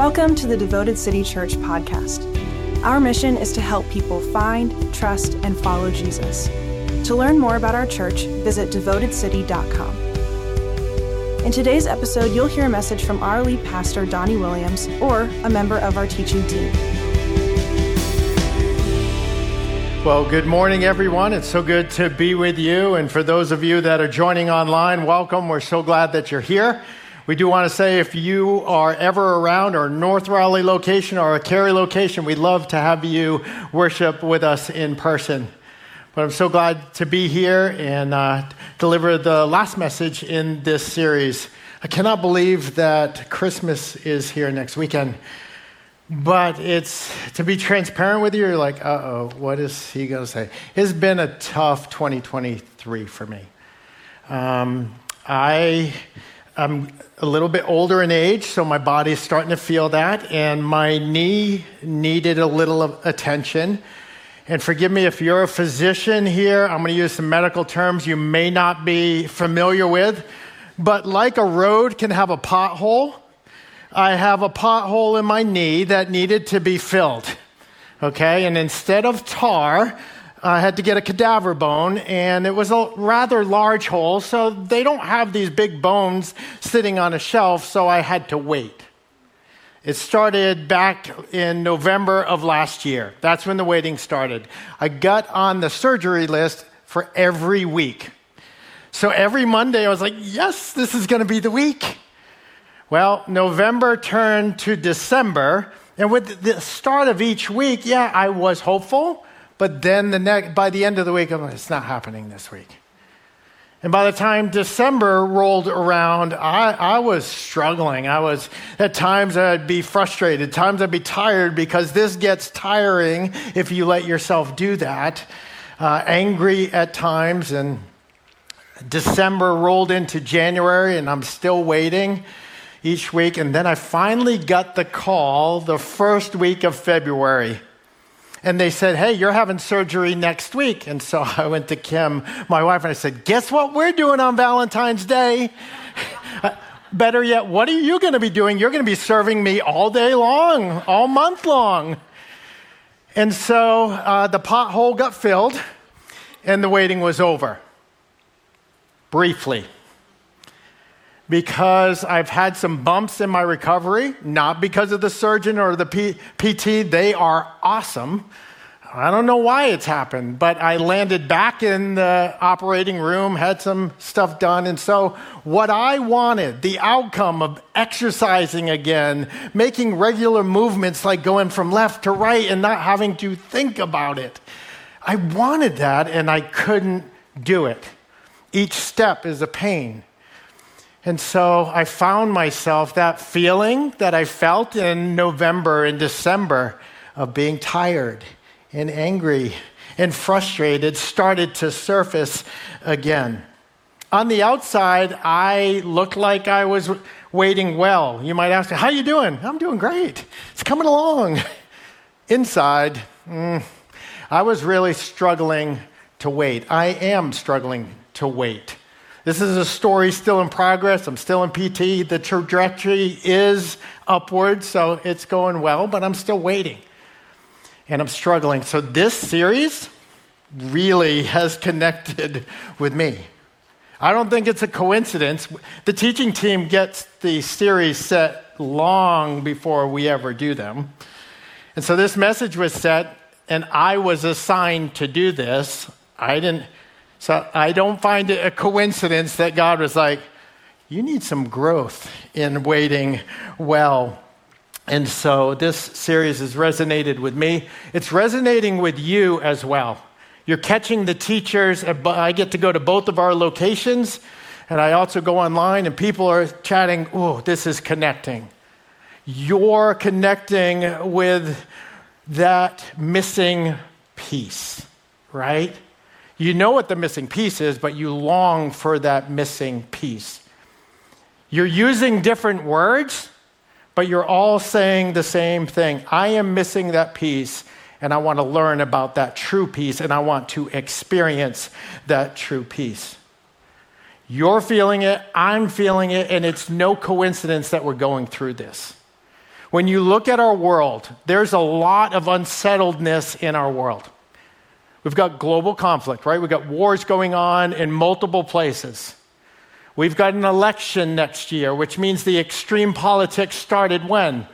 Welcome to the Devoted City Church podcast. Our mission is to help people find, trust, and follow Jesus. To learn more about our church, visit devotedcity.com. In today's episode, you'll hear a message from our lead pastor, Donnie Williams, or a member of our teaching team. Well, good morning, everyone. It's so good to be with you. And for those of you that are joining online, welcome. We're so glad that you're here. We do want to say if you are ever around our North Raleigh location or a Cary location, we'd love to have you worship with us in person. But I'm so glad to be here and uh, deliver the last message in this series. I cannot believe that Christmas is here next weekend. But it's to be transparent with you, you're like, uh oh, what is he going to say? It's been a tough 2023 for me. Um, I I'm a little bit older in age, so my body is starting to feel that, and my knee needed a little attention. And forgive me if you're a physician here, I'm going to use some medical terms you may not be familiar with. But like a road can have a pothole, I have a pothole in my knee that needed to be filled. Okay, and instead of tar, I had to get a cadaver bone, and it was a rather large hole, so they don't have these big bones sitting on a shelf, so I had to wait. It started back in November of last year. That's when the waiting started. I got on the surgery list for every week. So every Monday, I was like, yes, this is going to be the week. Well, November turned to December, and with the start of each week, yeah, I was hopeful. But then the next, by the end of the week, I'm like, it's not happening this week. And by the time December rolled around, I, I was struggling. I was, at times I'd be frustrated, At times I'd be tired because this gets tiring if you let yourself do that. Uh, angry at times, and December rolled into January, and I'm still waiting each week. And then I finally got the call the first week of February and they said, Hey, you're having surgery next week. And so I went to Kim, my wife, and I said, Guess what we're doing on Valentine's Day? Better yet, what are you going to be doing? You're going to be serving me all day long, all month long. And so uh, the pothole got filled, and the waiting was over. Briefly. Because I've had some bumps in my recovery, not because of the surgeon or the P- PT. They are awesome. I don't know why it's happened, but I landed back in the operating room, had some stuff done. And so, what I wanted, the outcome of exercising again, making regular movements like going from left to right and not having to think about it, I wanted that and I couldn't do it. Each step is a pain. And so I found myself that feeling that I felt in November and December of being tired and angry and frustrated started to surface again. On the outside, I looked like I was waiting well. You might ask me, "How you doing?" I'm doing great. It's coming along. Inside, mm, I was really struggling to wait. I am struggling to wait. This is a story still in progress. I'm still in PT. The trajectory is upward, so it's going well, but I'm still waiting. And I'm struggling. So this series really has connected with me. I don't think it's a coincidence. The teaching team gets the series set long before we ever do them. And so this message was set, and I was assigned to do this. I didn't so I don't find it a coincidence that God was like, you need some growth in waiting well. And so this series has resonated with me. It's resonating with you as well. You're catching the teachers. I get to go to both of our locations, and I also go online, and people are chatting. Oh, this is connecting. You're connecting with that missing piece, right? You know what the missing piece is, but you long for that missing piece. You're using different words, but you're all saying the same thing. I am missing that piece, and I want to learn about that true peace, and I want to experience that true peace. You're feeling it, I'm feeling it, and it's no coincidence that we're going through this. When you look at our world, there's a lot of unsettledness in our world. We've got global conflict, right? We've got wars going on in multiple places. We've got an election next year, which means the extreme politics started when?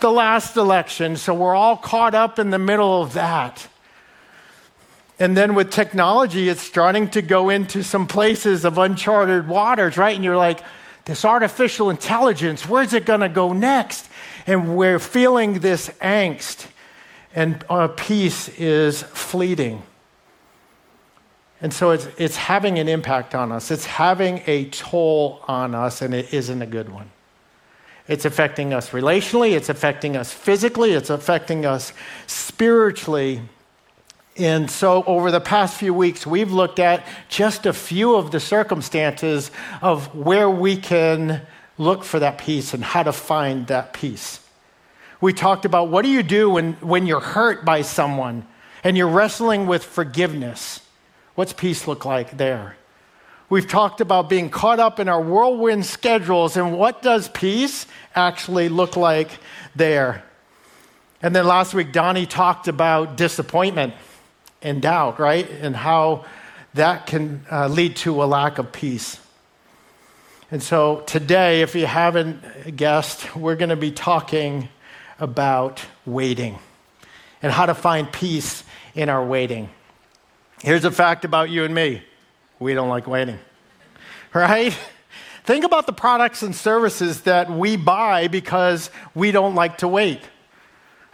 The last election. So we're all caught up in the middle of that. And then with technology, it's starting to go into some places of uncharted waters, right? And you're like, this artificial intelligence, where's it going to go next? And we're feeling this angst, and our peace is fleeting. And so it's, it's having an impact on us. It's having a toll on us, and it isn't a good one. It's affecting us relationally, it's affecting us physically, it's affecting us spiritually. And so, over the past few weeks, we've looked at just a few of the circumstances of where we can look for that peace and how to find that peace. We talked about what do you do when, when you're hurt by someone and you're wrestling with forgiveness? What's peace look like there? We've talked about being caught up in our whirlwind schedules and what does peace actually look like there? And then last week, Donnie talked about disappointment and doubt, right? And how that can uh, lead to a lack of peace. And so today, if you haven't guessed, we're going to be talking about waiting and how to find peace in our waiting. Here's a fact about you and me we don't like waiting, right? Think about the products and services that we buy because we don't like to wait.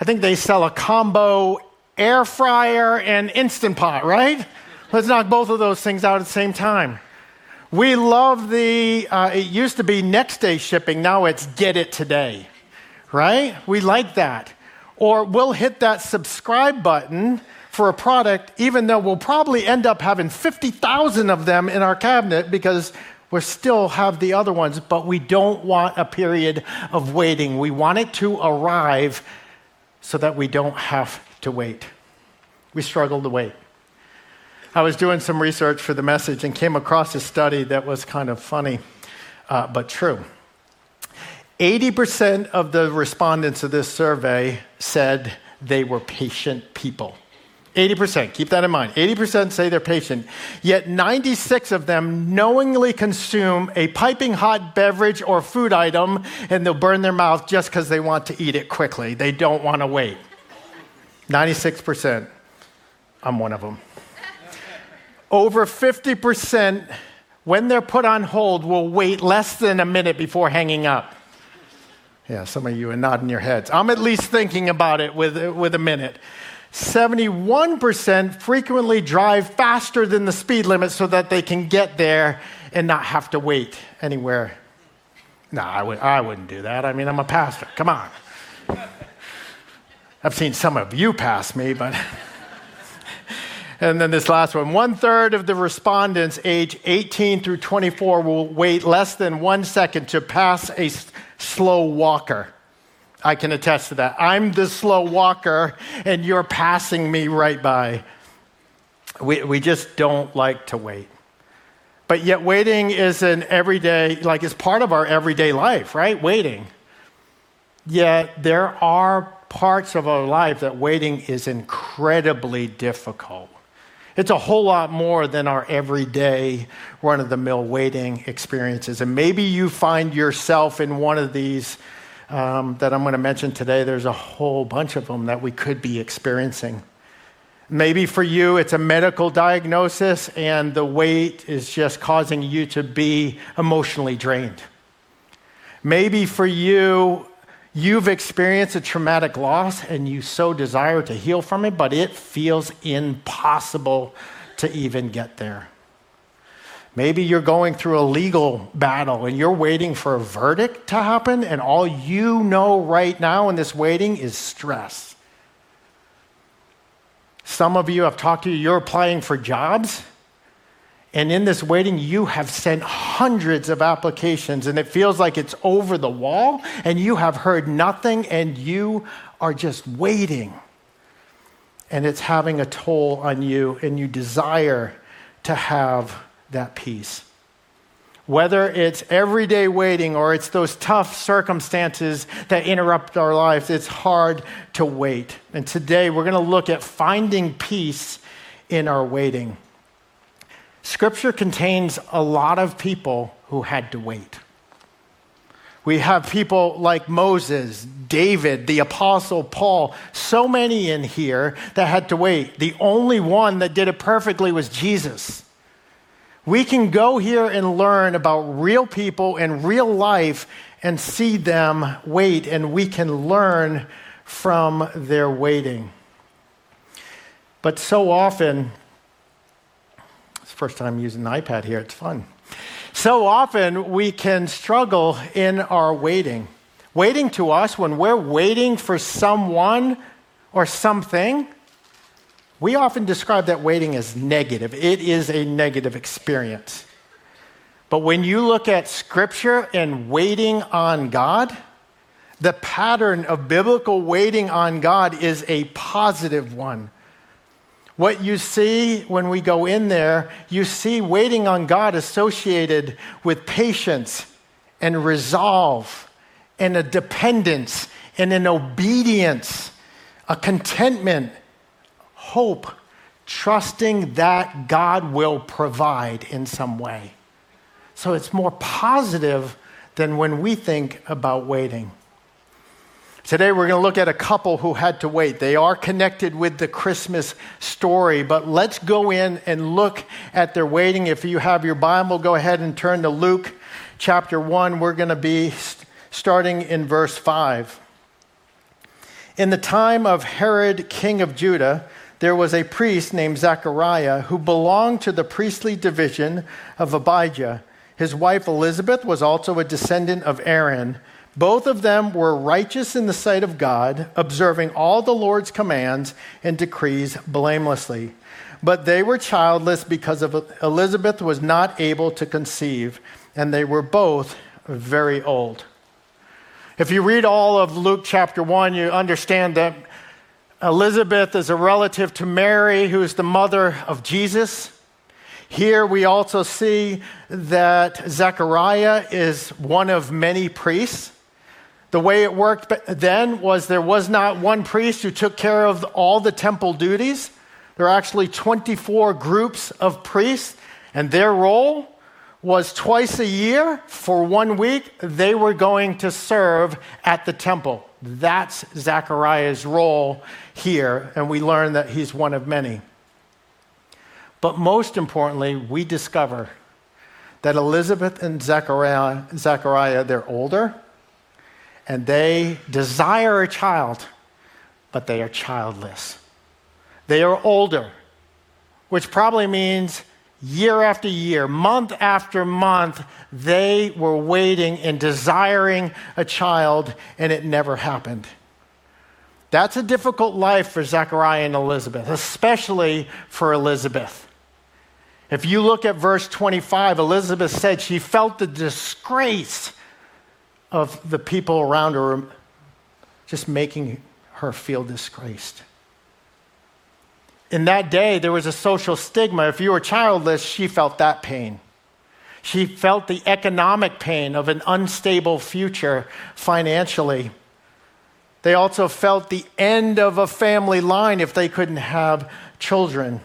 I think they sell a combo air fryer and Instant Pot, right? Let's knock both of those things out at the same time. We love the, uh, it used to be next day shipping, now it's get it today, right? We like that. Or we'll hit that subscribe button for a product, even though we'll probably end up having 50,000 of them in our cabinet because we still have the other ones, but we don't want a period of waiting. We want it to arrive so that we don't have to wait. We struggle to wait. I was doing some research for the message and came across a study that was kind of funny, uh, but true. 80% of the respondents of this survey said they were patient people. 80%, keep that in mind. 80% say they're patient, yet 96 of them knowingly consume a piping hot beverage or food item and they'll burn their mouth just because they want to eat it quickly. They don't want to wait. 96%. I'm one of them. Over 50%, when they're put on hold, will wait less than a minute before hanging up. Yeah, some of you are nodding your heads. I'm at least thinking about it with, with a minute. 71% frequently drive faster than the speed limit so that they can get there and not have to wait anywhere. No, I, would, I wouldn't do that. I mean, I'm a pastor. Come on. I've seen some of you pass me, but. and then this last one one third of the respondents age 18 through 24 will wait less than one second to pass a slow walker. I can attest to that. I'm the slow walker, and you're passing me right by. We, we just don't like to wait. But yet, waiting is an everyday, like it's part of our everyday life, right? Waiting. Yet, there are parts of our life that waiting is incredibly difficult. It's a whole lot more than our everyday run of the mill waiting experiences. And maybe you find yourself in one of these um, that I'm going to mention today. There's a whole bunch of them that we could be experiencing. Maybe for you, it's a medical diagnosis, and the wait is just causing you to be emotionally drained. Maybe for you, You've experienced a traumatic loss and you so desire to heal from it, but it feels impossible to even get there. Maybe you're going through a legal battle and you're waiting for a verdict to happen, and all you know right now in this waiting is stress. Some of you have talked to you, you're applying for jobs and in this waiting, you have sent hundreds of applications, and it feels like it's over the wall, and you have heard nothing, and you are just waiting. And it's having a toll on you, and you desire to have that peace. Whether it's everyday waiting or it's those tough circumstances that interrupt our lives, it's hard to wait. And today we're going to look at finding peace in our waiting. Scripture contains a lot of people who had to wait. We have people like Moses, David, the Apostle Paul, so many in here that had to wait. The only one that did it perfectly was Jesus. We can go here and learn about real people in real life and see them wait, and we can learn from their waiting. But so often, first time using an iPad here, it's fun. So often we can struggle in our waiting. Waiting to us, when we're waiting for someone or something, we often describe that waiting as negative. It is a negative experience. But when you look at Scripture and waiting on God, the pattern of biblical waiting on God is a positive one. What you see when we go in there, you see waiting on God associated with patience and resolve and a dependence and an obedience, a contentment hope, trusting that God will provide in some way. So it's more positive than when we think about waiting. Today, we're going to look at a couple who had to wait. They are connected with the Christmas story, but let's go in and look at their waiting. If you have your Bible, go ahead and turn to Luke chapter 1. We're going to be starting in verse 5. In the time of Herod, king of Judah, there was a priest named Zechariah who belonged to the priestly division of Abijah. His wife Elizabeth was also a descendant of Aaron. Both of them were righteous in the sight of God, observing all the Lord's commands and decrees blamelessly. But they were childless because of Elizabeth was not able to conceive, and they were both very old. If you read all of Luke chapter 1, you understand that Elizabeth is a relative to Mary, who is the mother of Jesus. Here we also see that Zechariah is one of many priests. The way it worked then was there was not one priest who took care of all the temple duties. There are actually 24 groups of priests, and their role was twice a year for one week, they were going to serve at the temple. That's Zechariah's role here, and we learn that he's one of many. But most importantly, we discover that Elizabeth and Zechariah, Zechariah, they're older, and they desire a child, but they are childless. They are older, which probably means year after year, month after month, they were waiting and desiring a child, and it never happened. That's a difficult life for Zechariah and Elizabeth, especially for Elizabeth. If you look at verse 25, Elizabeth said she felt the disgrace of the people around her just making her feel disgraced in that day, there was a social stigma. If you were childless, she felt that pain. She felt the economic pain of an unstable future financially. They also felt the end of a family line if they couldn't have children.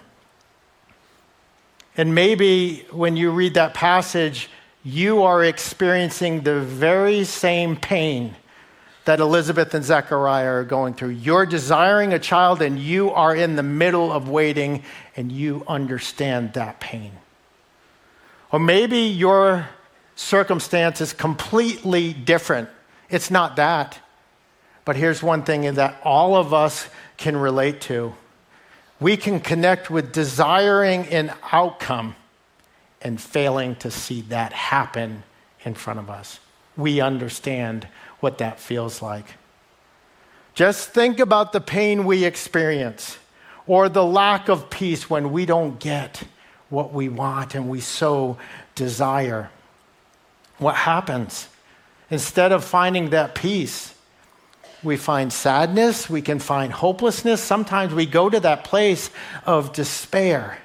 And maybe when you read that passage, you are experiencing the very same pain that Elizabeth and Zechariah are going through. You're desiring a child and you are in the middle of waiting and you understand that pain. Or maybe your circumstance is completely different. It's not that. But here's one thing that all of us can relate to we can connect with desiring an outcome and failing to see that happen in front of us. We understand what that feels like. Just think about the pain we experience or the lack of peace when we don't get what we want and we so desire. What happens? Instead of finding that peace, we find sadness, we can find hopelessness. Sometimes we go to that place of despair.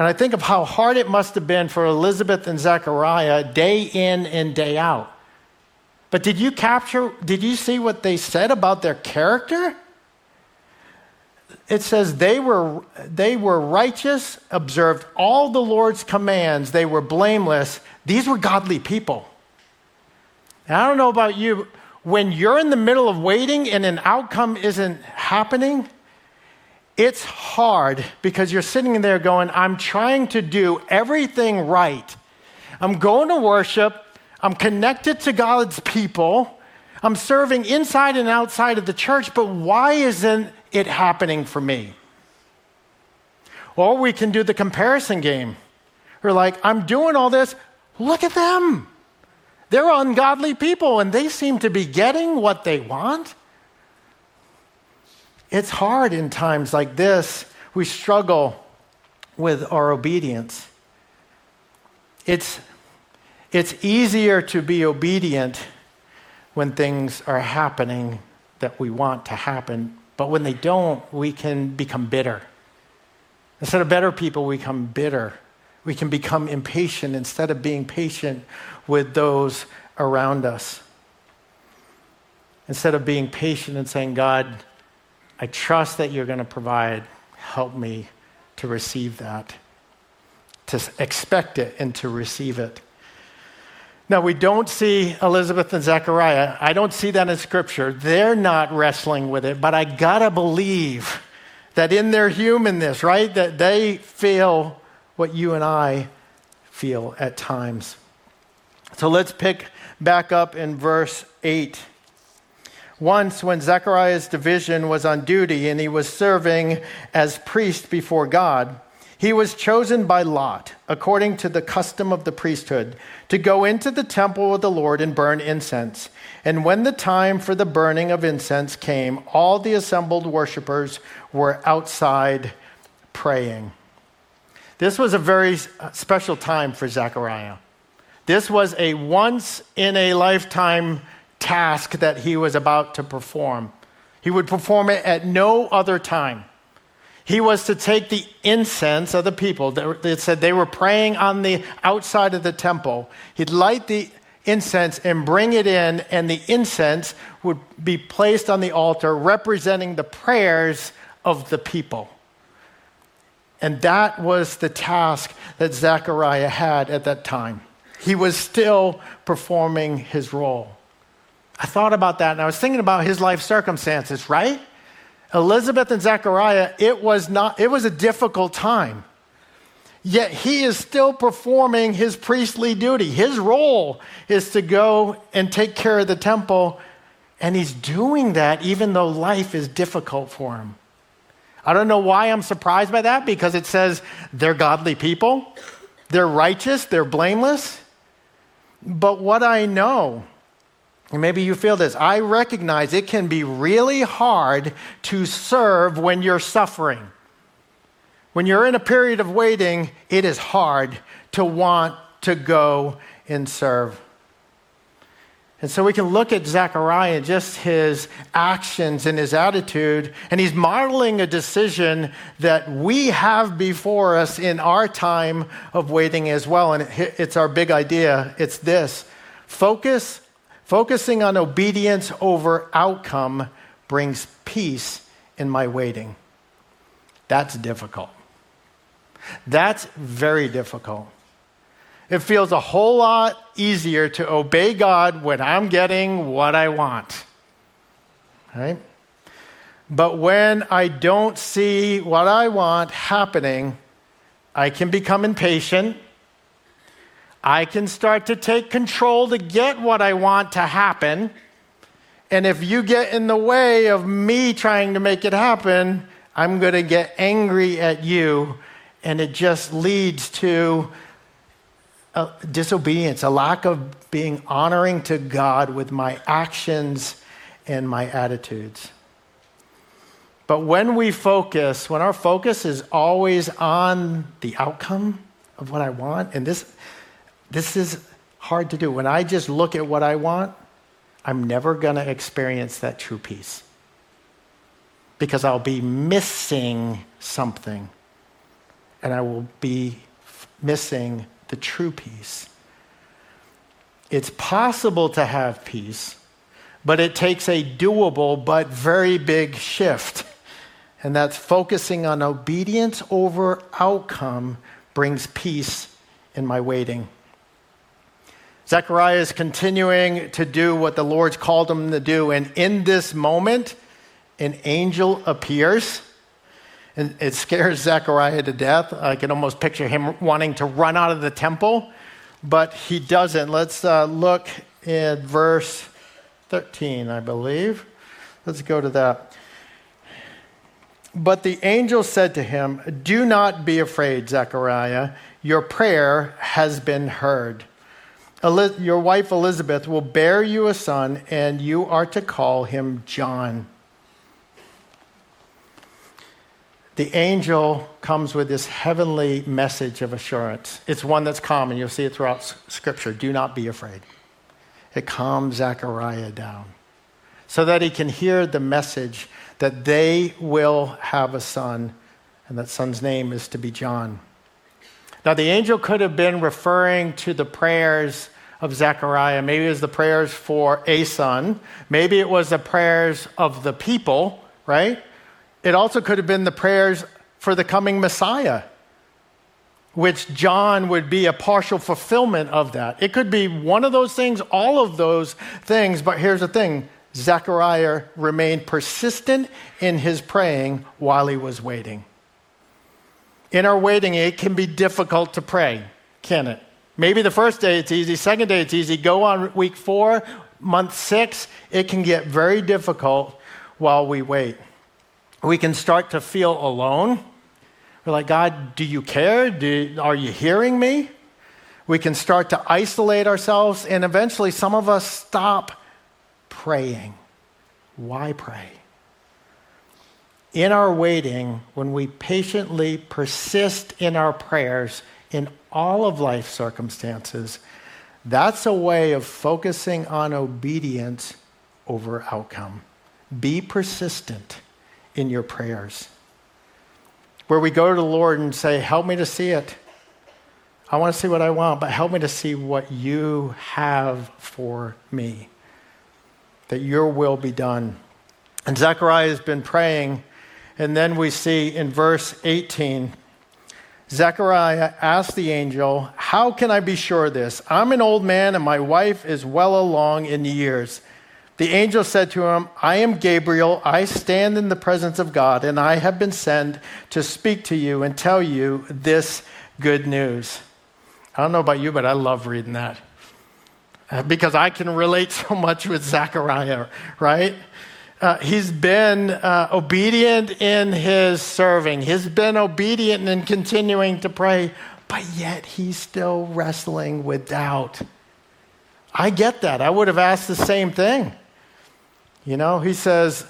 And I think of how hard it must have been for Elizabeth and Zechariah day in and day out. But did you capture, did you see what they said about their character? It says they were, they were righteous, observed all the Lord's commands, they were blameless. These were godly people. And I don't know about you, when you're in the middle of waiting and an outcome isn't happening, it's hard because you're sitting there going, I'm trying to do everything right. I'm going to worship, I'm connected to God's people, I'm serving inside and outside of the church, but why isn't it happening for me? Or we can do the comparison game. We're like, I'm doing all this, look at them. They're ungodly people and they seem to be getting what they want. It's hard in times like this. We struggle with our obedience. It's, it's easier to be obedient when things are happening that we want to happen, but when they don't, we can become bitter. Instead of better people, we become bitter. We can become impatient instead of being patient with those around us. Instead of being patient and saying, God, I trust that you're going to provide, help me to receive that, to expect it and to receive it. Now, we don't see Elizabeth and Zechariah. I don't see that in Scripture. They're not wrestling with it, but I gotta believe that in their humanness, right, that they feel what you and I feel at times. So let's pick back up in verse 8. Once, when Zechariah's division was on duty and he was serving as priest before God, he was chosen by Lot, according to the custom of the priesthood, to go into the temple of the Lord and burn incense. And when the time for the burning of incense came, all the assembled worshippers were outside praying. This was a very uh, special time for Zechariah. This was a once in a lifetime task that he was about to perform. He would perform it at no other time. He was to take the incense of the people. It said they were praying on the outside of the temple. He'd light the incense and bring it in, and the incense would be placed on the altar representing the prayers of the people. And that was the task that Zechariah had at that time. He was still performing his role. I thought about that and I was thinking about his life circumstances, right? Elizabeth and Zechariah, it was not it was a difficult time. Yet he is still performing his priestly duty. His role is to go and take care of the temple, and he's doing that even though life is difficult for him. I don't know why I'm surprised by that because it says they're godly people, they're righteous, they're blameless. But what I know, and maybe you feel this, I recognize it can be really hard to serve when you're suffering. When you're in a period of waiting, it is hard to want to go and serve. And so we can look at Zechariah and just his actions and his attitude, and he's modeling a decision that we have before us in our time of waiting as well. And it's our big idea. It's this focus, focusing on obedience over outcome brings peace in my waiting. That's difficult. That's very difficult. It feels a whole lot easier to obey God when I'm getting what I want. Right? But when I don't see what I want happening, I can become impatient. I can start to take control to get what I want to happen. And if you get in the way of me trying to make it happen, I'm going to get angry at you. And it just leads to a disobedience, a lack of being honoring to God with my actions and my attitudes. But when we focus, when our focus is always on the outcome of what I want, and this, this is hard to do. When I just look at what I want, I'm never going to experience that true peace because I'll be missing something. and I will be missing the true peace. It's possible to have peace, but it takes a doable but very big shift. And that's focusing on obedience over outcome brings peace in my waiting. Zechariah is continuing to do what the Lord's called him to do. And in this moment, an angel appears. And it scares Zechariah to death. I can almost picture him wanting to run out of the temple, but he doesn't. Let's uh, look at verse 13, I believe. Let's go to that. But the angel said to him, Do not be afraid, Zechariah. Your prayer has been heard. Your wife Elizabeth will bear you a son, and you are to call him John. The angel comes with this heavenly message of assurance. It's one that's common. You'll see it throughout Scripture. Do not be afraid. It calms Zechariah down so that he can hear the message that they will have a son, and that son's name is to be John. Now, the angel could have been referring to the prayers of Zechariah. Maybe it was the prayers for a son. Maybe it was the prayers of the people, right? It also could have been the prayers for the coming Messiah, which John would be a partial fulfillment of that. It could be one of those things, all of those things, but here's the thing Zechariah remained persistent in his praying while he was waiting. In our waiting, it can be difficult to pray, can it? Maybe the first day it's easy, second day it's easy. Go on week four, month six, it can get very difficult while we wait. We can start to feel alone. We're like, God, do you care? Do, are you hearing me? We can start to isolate ourselves, and eventually some of us stop praying. Why pray? In our waiting, when we patiently persist in our prayers in all of life circumstances, that's a way of focusing on obedience over outcome. Be persistent in your prayers. Where we go to the Lord and say, Help me to see it. I want to see what I want, but help me to see what you have for me that your will be done. And Zechariah has been praying, and then we see in verse 18 Zechariah asked the angel, How can I be sure of this? I'm an old man, and my wife is well along in years. The angel said to him, I am Gabriel. I stand in the presence of God, and I have been sent to speak to you and tell you this good news. I don't know about you, but I love reading that. Uh, because I can relate so much with Zechariah, right? Uh, he's been uh, obedient in his serving. He's been obedient in continuing to pray, but yet he's still wrestling with doubt. I get that. I would have asked the same thing. You know, he says,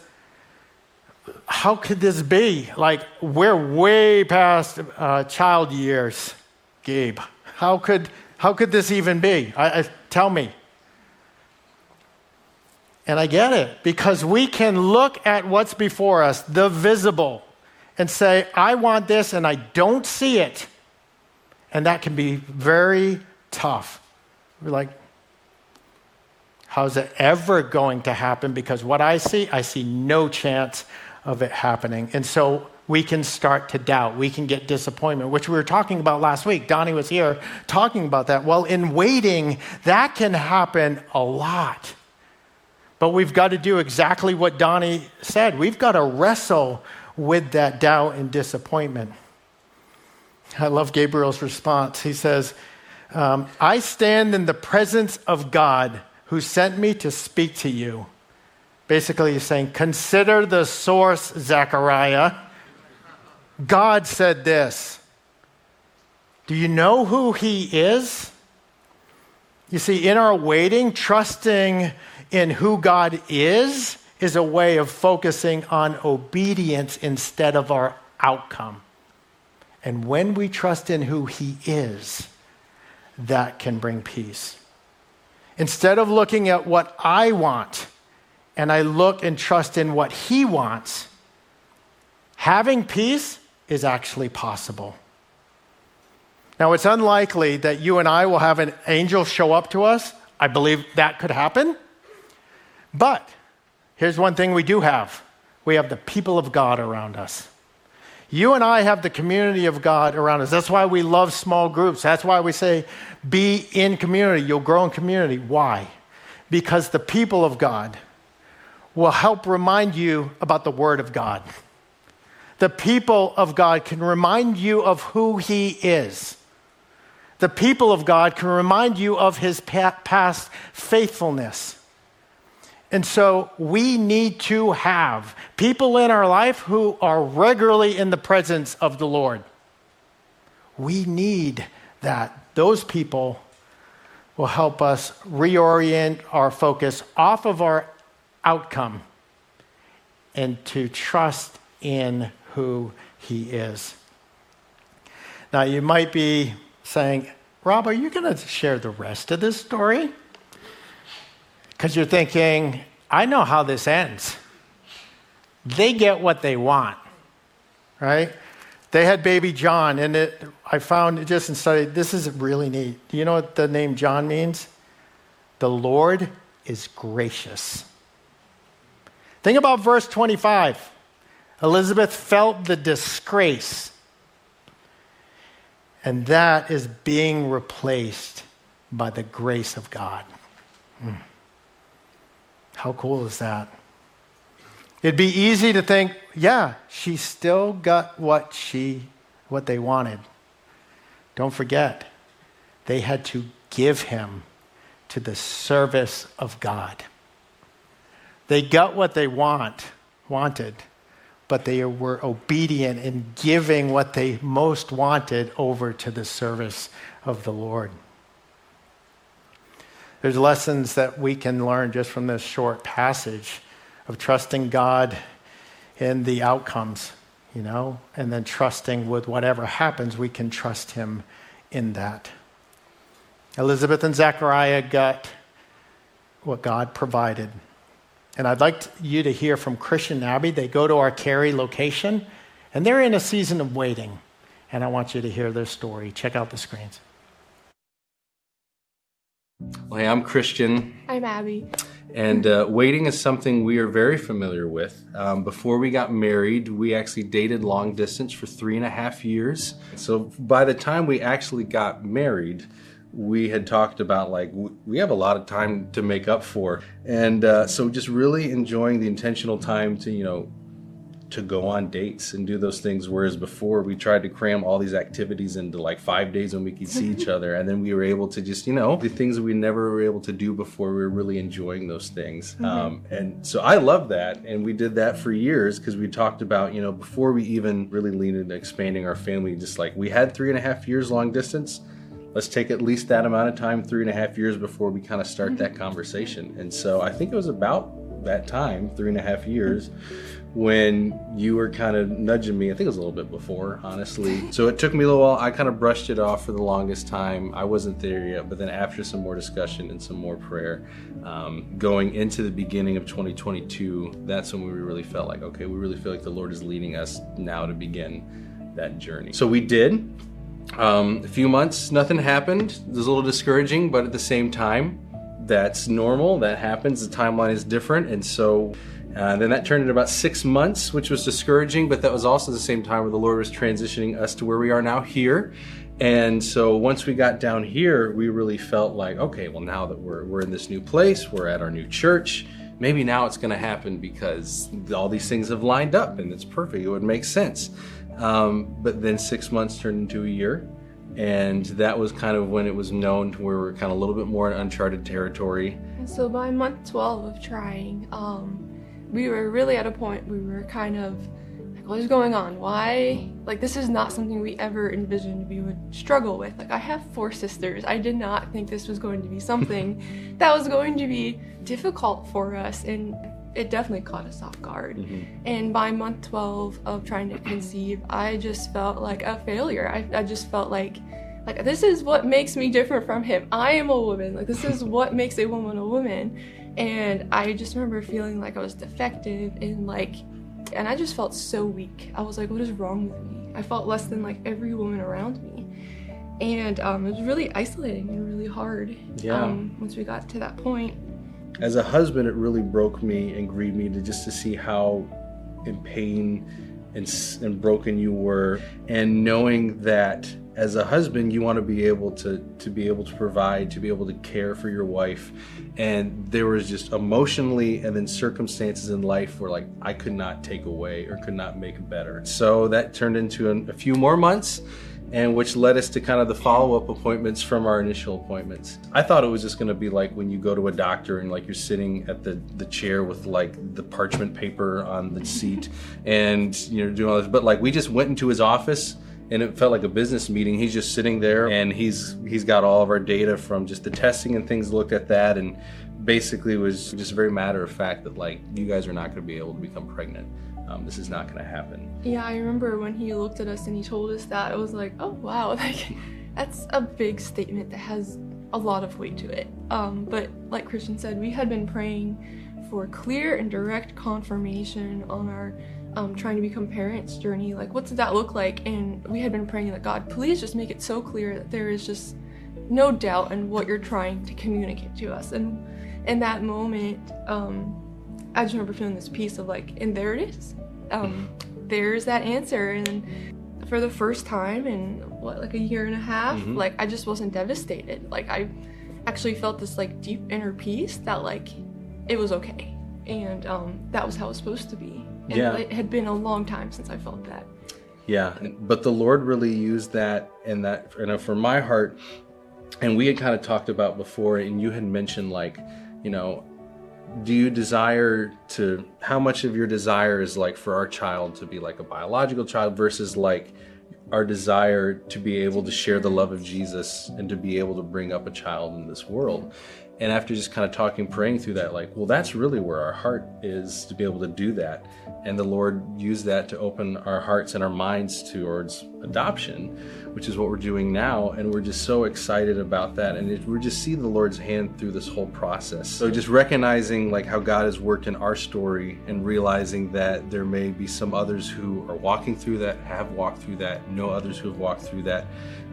How could this be? Like, we're way past uh, child years, Gabe. How could, how could this even be? I, I, tell me. And I get it because we can look at what's before us, the visible, and say, I want this and I don't see it. And that can be very tough. We're like, how's it ever going to happen? Because what I see, I see no chance of it happening. And so we can start to doubt. We can get disappointment, which we were talking about last week. Donnie was here talking about that. Well, in waiting, that can happen a lot. But we've got to do exactly what Donnie said. We've got to wrestle with that doubt and disappointment. I love Gabriel's response. He says, um, I stand in the presence of God who sent me to speak to you. Basically, he's saying, Consider the source, Zechariah. God said this. Do you know who He is? You see, in our waiting, trusting in who God is, is a way of focusing on obedience instead of our outcome. And when we trust in who He is, that can bring peace. Instead of looking at what I want, and I look and trust in what He wants, having peace is actually possible. Now, it's unlikely that you and I will have an angel show up to us. I believe that could happen. But here's one thing we do have we have the people of God around us. You and I have the community of God around us. That's why we love small groups. That's why we say, be in community. You'll grow in community. Why? Because the people of God will help remind you about the Word of God. The people of God can remind you of who He is. The people of God can remind you of His past faithfulness. And so we need to have people in our life who are regularly in the presence of the Lord. We need that. Those people will help us reorient our focus off of our outcome and to trust in who He is. Now, you might be saying, Rob, are you going to share the rest of this story? Because you're thinking, I know how this ends. They get what they want, right? They had baby John, and it, I found just in study, this is really neat. Do you know what the name John means? The Lord is gracious. Think about verse 25. Elizabeth felt the disgrace, and that is being replaced by the grace of God. Hmm. How cool is that? It'd be easy to think, yeah, she still got what she what they wanted. Don't forget, they had to give him to the service of God. They got what they want, wanted, but they were obedient in giving what they most wanted over to the service of the Lord. There's lessons that we can learn just from this short passage of trusting God in the outcomes, you know, and then trusting with whatever happens, we can trust Him in that. Elizabeth and Zechariah got what God provided. And I'd like you to hear from Christian Abby. They go to our Cary location, and they're in a season of waiting. And I want you to hear their story. Check out the screens. Well, hey, I'm Christian. I'm Abby. And uh, waiting is something we are very familiar with. Um, before we got married, we actually dated long distance for three and a half years. So by the time we actually got married, we had talked about like we have a lot of time to make up for and uh, so just really enjoying the intentional time to you know to go on dates and do those things. Whereas before we tried to cram all these activities into like five days when we could see each other. And then we were able to just, you know, the things we never were able to do before, we were really enjoying those things. Mm-hmm. Um, and so I love that. And we did that for years because we talked about, you know, before we even really leaned into expanding our family, just like we had three and a half years long distance let's take at least that amount of time, three and a half years before we kind of start mm-hmm. that conversation. And so I think it was about that time, three and a half years, when you were kind of nudging me. I think it was a little bit before, honestly. So it took me a little while. I kind of brushed it off for the longest time. I wasn't there yet, but then after some more discussion and some more prayer, um, going into the beginning of 2022, that's when we really felt like, okay, we really feel like the Lord is leading us now to begin that journey. So we did. Um, a few months, nothing happened. It was a little discouraging, but at the same time, that's normal. That happens. The timeline is different. And so uh, then that turned into about six months, which was discouraging, but that was also the same time where the Lord was transitioning us to where we are now here. And so once we got down here, we really felt like, okay, well, now that we're, we're in this new place, we're at our new church, maybe now it's going to happen because all these things have lined up and it's perfect. It would make sense. Um, but then six months turned into a year. And that was kind of when it was known to where we were kind of a little bit more in uncharted territory. So by month 12 of trying, um, we were really at a point we were kind of like, what is going on? Why? Like, this is not something we ever envisioned we would struggle with. Like, I have four sisters. I did not think this was going to be something that was going to be difficult for us. And it definitely caught us off guard. Mm-hmm. And by month 12 of trying to conceive, I just felt like a failure. I, I just felt like, like this is what makes me different from him. I am a woman. Like this is what makes a woman a woman. And I just remember feeling like I was defective and like, and I just felt so weak. I was like, what is wrong with me? I felt less than like every woman around me. and um, it was really isolating and really hard. Yeah. Um, once we got to that point. As a husband, it really broke me and grieved me to just to see how in pain and, and broken you were, and knowing that as a husband you want to be able to to be able to provide to be able to care for your wife and there was just emotionally and then circumstances in life where like i could not take away or could not make better so that turned into a few more months and which led us to kind of the follow-up appointments from our initial appointments. I thought it was just going to be like when you go to a doctor and like you're sitting at the the chair with like the parchment paper on the seat and you know doing all this but like we just went into his office and it felt like a business meeting. He's just sitting there and he's he's got all of our data from just the testing and things looked at that and basically was just very matter of fact that like you guys are not going to be able to become pregnant. Um, this is not going to happen. Yeah, I remember when he looked at us and he told us that. It was like, oh wow, like that's a big statement that has a lot of weight to it. Um, but like Christian said, we had been praying for clear and direct confirmation on our um, trying to become parents journey. Like, what did that look like? And we had been praying that God, please just make it so clear that there is just no doubt in what you're trying to communicate to us. And in that moment, um, I just remember feeling this peace of like, and there it is. Um, there's that answer. And for the first time in what, like a year and a half, mm-hmm. like I just wasn't devastated. Like I actually felt this like deep inner peace that like it was okay. And um, that was how it was supposed to be. And yeah. it had been a long time since I felt that. Yeah, but the Lord really used that and that, you know, for my heart. And we had kind of talked about before, and you had mentioned like, you know, do you desire to how much of your desire is like for our child to be like a biological child versus like our desire to be able to share the love of Jesus and to be able to bring up a child in this world and after just kind of talking praying through that like well that's really where our heart is to be able to do that and the lord used that to open our hearts and our minds towards adoption which is what we're doing now and we're just so excited about that and it, we just seeing the lord's hand through this whole process so just recognizing like how god has worked in our story and realizing that there may be some others who are walking through that have walked through that know others who have walked through that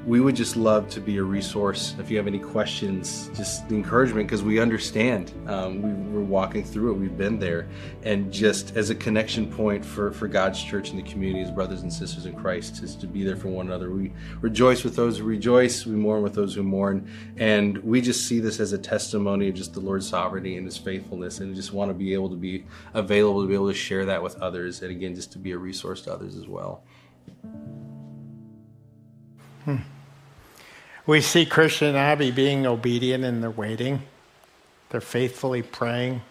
we would just love to be a resource. If you have any questions, just encouragement because we understand. Um, we, are walking through it, we've been there. And just as a connection point for, for God's church and the community as brothers and sisters in Christ, is to be there for one another. We rejoice with those who rejoice, we mourn with those who mourn. And we just see this as a testimony of just the Lord's sovereignty and his faithfulness. And just want to be able to be available to be able to share that with others. And again, just to be a resource to others as well. Hmm. We see Christian Abby being obedient in their waiting. They're faithfully praying.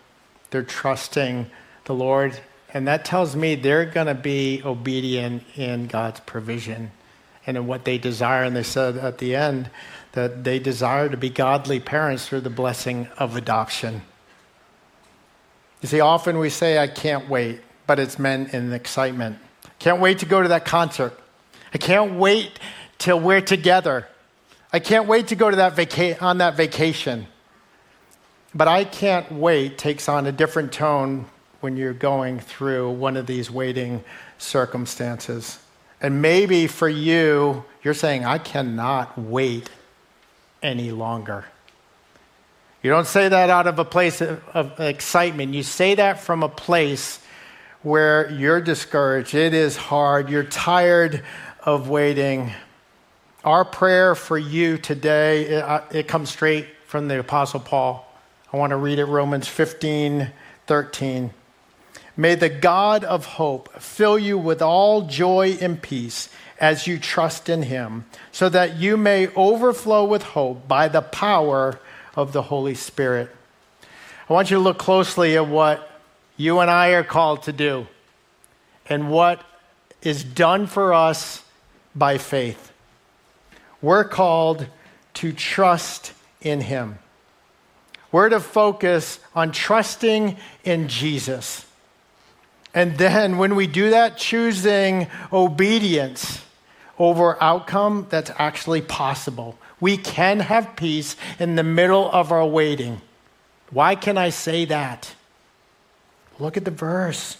They're trusting the Lord. And that tells me they're going to be obedient in God's provision and in what they desire. And they said at the end that they desire to be godly parents through the blessing of adoption. You see, often we say, I can't wait, but it's meant in excitement. Can't wait to go to that concert. I can't wait till we're together. I can't wait to go to that vaca- on that vacation. But I can't wait takes on a different tone when you're going through one of these waiting circumstances. And maybe for you, you're saying, I cannot wait any longer. You don't say that out of a place of, of excitement. You say that from a place where you're discouraged. It is hard. You're tired of waiting. Our prayer for you today, it, uh, it comes straight from the Apostle Paul. I want to read it Romans 15 13. May the God of hope fill you with all joy and peace as you trust in him, so that you may overflow with hope by the power of the Holy Spirit. I want you to look closely at what you and I are called to do and what is done for us by faith. We're called to trust in Him. We're to focus on trusting in Jesus. And then when we do that, choosing obedience over outcome that's actually possible. We can have peace in the middle of our waiting. Why can I say that? Look at the verse.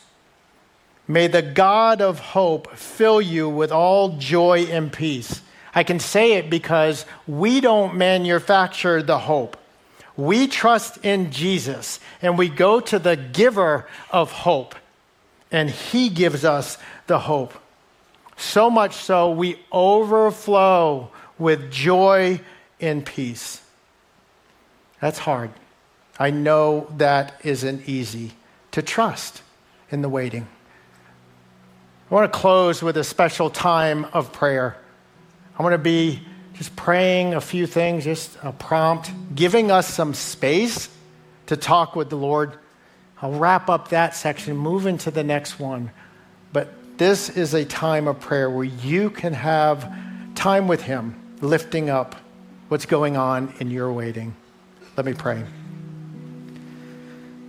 May the God of hope fill you with all joy and peace I can say it because we don't manufacture the hope. We trust in Jesus and we go to the giver of hope, and he gives us the hope. So much so, we overflow with joy and peace. That's hard. I know that isn't easy to trust in the waiting. I want to close with a special time of prayer. I want to be just praying a few things, just a prompt, giving us some space to talk with the Lord. I'll wrap up that section, move into the next one. But this is a time of prayer where you can have time with Him, lifting up what's going on in your waiting. Let me pray.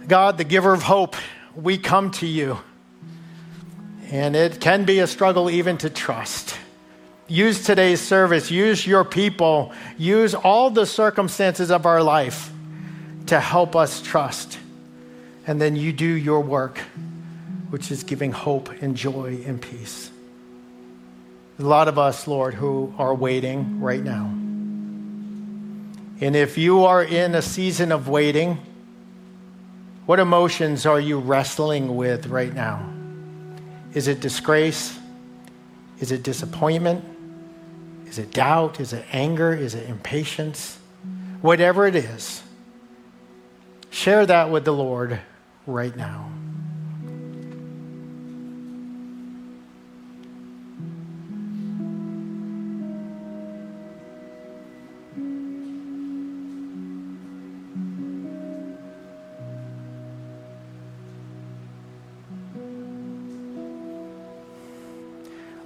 God, the giver of hope, we come to you. And it can be a struggle even to trust. Use today's service, use your people, use all the circumstances of our life to help us trust. And then you do your work, which is giving hope and joy and peace. a lot of us, Lord, who are waiting right now. And if you are in a season of waiting, what emotions are you wrestling with right now? Is it disgrace? Is it disappointment? Is it doubt? Is it anger? Is it impatience? Whatever it is, share that with the Lord right now.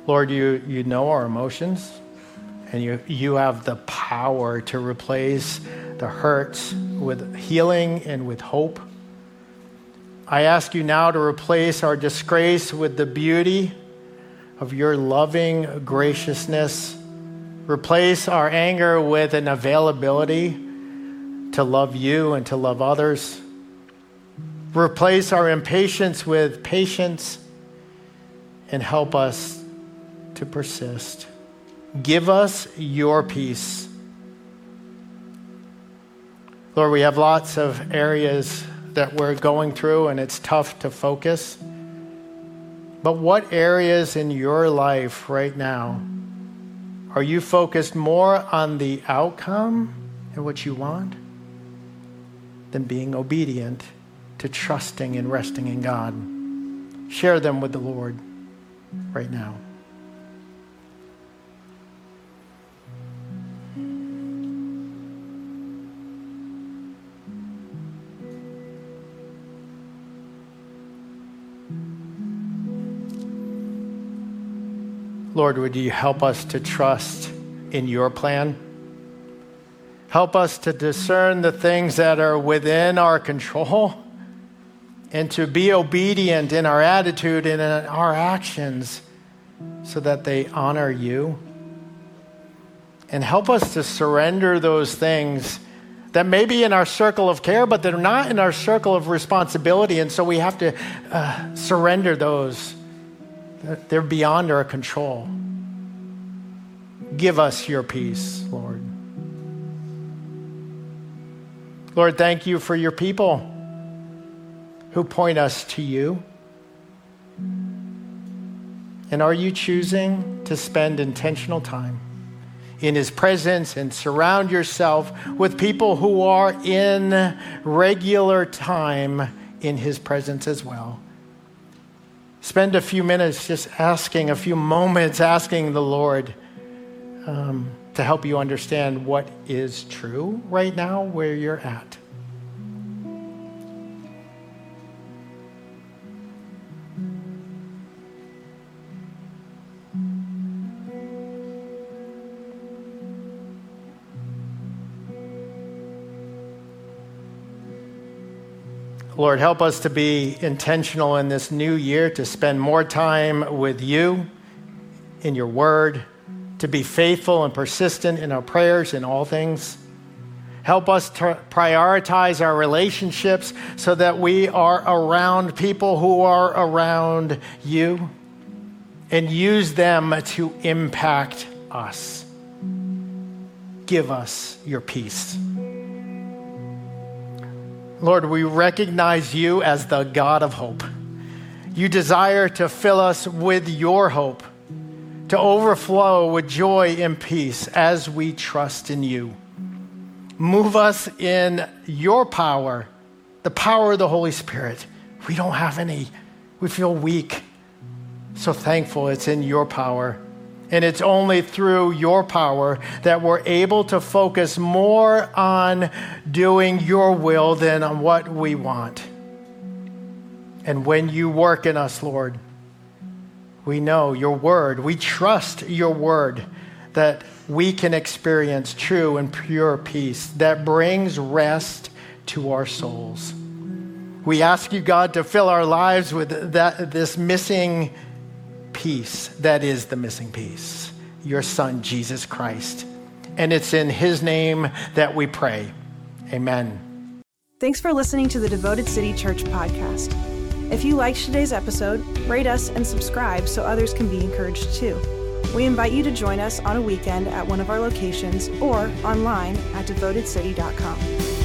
Lord, you, you know our emotions, and you, you have the power to replace the hurts with healing and with hope. I ask you now to replace our disgrace with the beauty of your loving graciousness. Replace our anger with an availability to love you and to love others. Replace our impatience with patience and help us to persist. Give us your peace. Lord, we have lots of areas that we're going through, and it's tough to focus. But what areas in your life right now are you focused more on the outcome and what you want than being obedient to trusting and resting in God? Share them with the Lord right now. Lord, would you help us to trust in your plan? Help us to discern the things that are within our control and to be obedient in our attitude and in our actions so that they honor you. And help us to surrender those things that may be in our circle of care, but they're not in our circle of responsibility. And so we have to uh, surrender those they're beyond our control. Give us your peace, Lord. Lord, thank you for your people who point us to you. And are you choosing to spend intentional time in His presence and surround yourself with people who are in regular time in His presence as well? Spend a few minutes just asking, a few moments asking the Lord um, to help you understand what is true right now where you're at. Lord, help us to be intentional in this new year to spend more time with you in your word, to be faithful and persistent in our prayers in all things. Help us to prioritize our relationships so that we are around people who are around you and use them to impact us. give us your peace. Lord, we recognize you as the God of hope. You desire to fill us with your hope, to overflow with joy and peace as we trust in you. Move us in your power, the power of the Holy Spirit. We don't have any, we feel weak. So thankful it's in your power. And it's only through your power that we're able to focus more on doing your will than on what we want. And when you work in us, Lord, we know your word, we trust your word that we can experience true and pure peace that brings rest to our souls. We ask you, God, to fill our lives with that, this missing peace that is the missing piece your Son, Jesus Christ. And it's in His name that we pray. Amen. Thanks for listening to the Devoted City Church podcast. If you liked today's episode, rate us and subscribe so others can be encouraged too. We invite you to join us on a weekend at one of our locations or online at devotedcity.com.